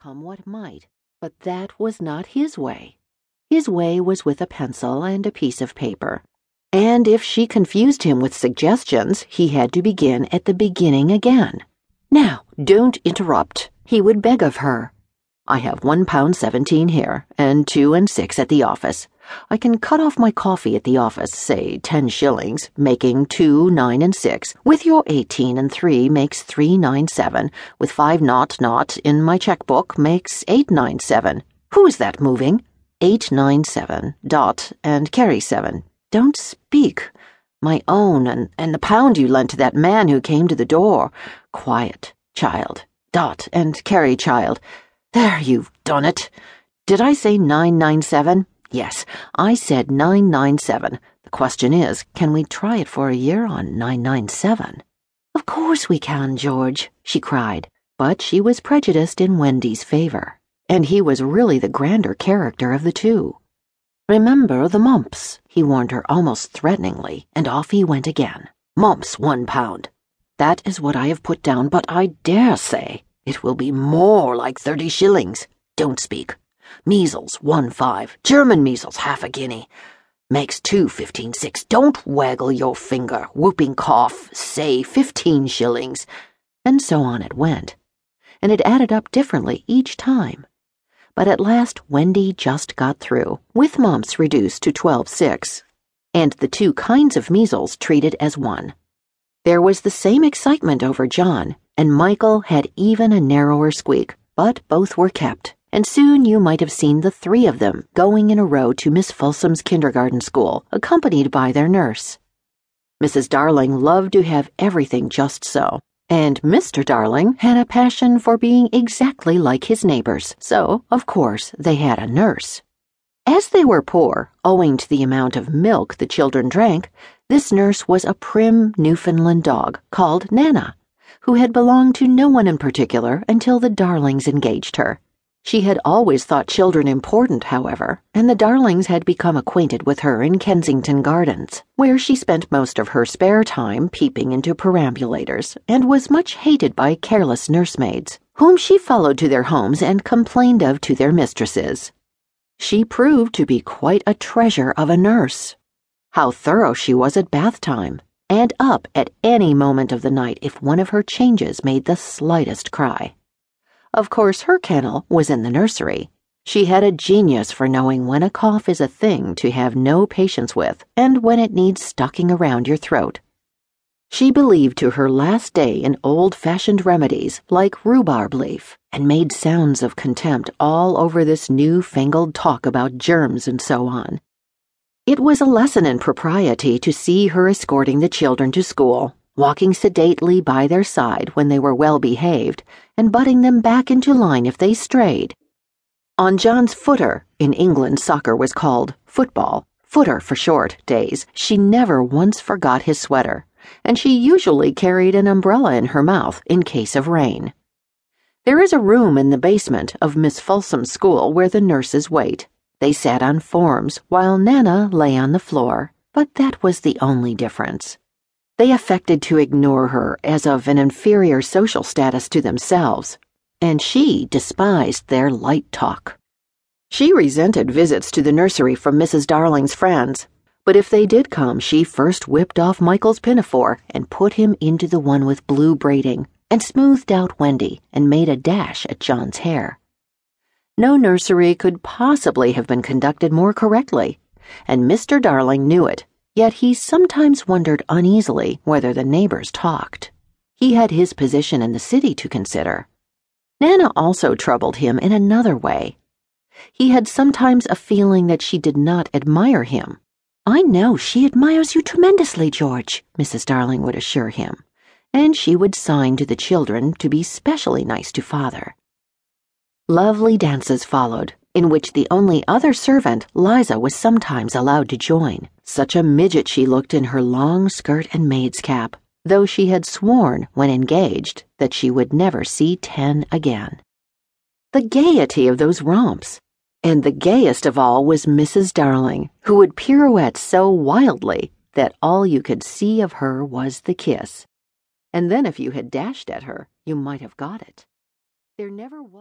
come what might. But that was not his way. His way was with a pencil and a piece of paper. And if she confused him with suggestions, he had to begin at the beginning again. Now, don't interrupt, he would beg of her. I have one pound seventeen here, and two and six at the office. I can cut off my coffee at the office, say ten shillings, making two, nine, and six. With your eighteen and three makes three, nine, seven. With five naught naught in my checkbook makes eight, nine, seven. Who is that moving? Eight, nine, seven. Dot and carry seven. Don't speak. My own, and, and the pound you lent to that man who came to the door. Quiet, child. Dot and carry, child. There, you've done it. Did I say 997? Yes, I said 997. The question is, can we try it for a year on 997? Of course we can, George, she cried. But she was prejudiced in Wendy's favor, and he was really the grander character of the two. Remember the mumps, he warned her almost threateningly, and off he went again. Mumps, one pound. That is what I have put down, but I dare say it will be more like thirty shillings. Don't speak. Measles, one five. German measles, half a guinea. Makes two fifteen six. Don't waggle your finger. Whooping cough, say fifteen shillings. And so on it went. And it added up differently each time. But at last Wendy just got through, with mumps reduced to twelve six, and the two kinds of measles treated as one. There was the same excitement over John, and Michael had even a narrower squeak, but both were kept, and soon you might have seen the three of them going in a row to Miss Fulsom's kindergarten school, accompanied by their nurse. Mrs. Darling loved to have everything just so, and Mr. Darling had a passion for being exactly like his neighbors, so, of course, they had a nurse. As they were poor, owing to the amount of milk the children drank, this nurse was a prim Newfoundland dog called Nana who had belonged to no one in particular until the Darlings engaged her. She had always thought children important, however, and the Darlings had become acquainted with her in Kensington Gardens, where she spent most of her spare time peeping into perambulators and was much hated by careless nursemaids, whom she followed to their homes and complained of to their mistresses. She proved to be quite a treasure of a nurse. How thorough she was at bath time! And up at any moment of the night if one of her changes made the slightest cry. Of course, her kennel was in the nursery. She had a genius for knowing when a cough is a thing to have no patience with and when it needs stocking around your throat. She believed to her last day in old fashioned remedies like rhubarb leaf and made sounds of contempt all over this new fangled talk about germs and so on. It was a lesson in propriety to see her escorting the children to school, walking sedately by their side when they were well behaved, and butting them back into line if they strayed. On John's footer, in England soccer was called football, footer for short, days, she never once forgot his sweater, and she usually carried an umbrella in her mouth in case of rain. There is a room in the basement of Miss Fulsom's school where the nurses wait. They sat on forms while Nana lay on the floor, but that was the only difference. They affected to ignore her as of an inferior social status to themselves, and she despised their light talk. She resented visits to the nursery from Mrs. Darling's friends, but if they did come, she first whipped off Michael's pinafore and put him into the one with blue braiding, and smoothed out Wendy and made a dash at John's hair. No nursery could possibly have been conducted more correctly, and Mr. Darling knew it, yet he sometimes wondered uneasily whether the neighbors talked. He had his position in the city to consider. Nana also troubled him in another way. He had sometimes a feeling that she did not admire him. I know she admires you tremendously, George, Mrs. Darling would assure him, and she would sign to the children to be specially nice to father. Lovely dances followed, in which the only other servant, Liza, was sometimes allowed to join. Such a midget she looked in her long skirt and maid's cap, though she had sworn, when engaged, that she would never see ten again. The gaiety of those romps! And the gayest of all was Mrs. Darling, who would pirouette so wildly that all you could see of her was the kiss. And then if you had dashed at her, you might have got it. There never was.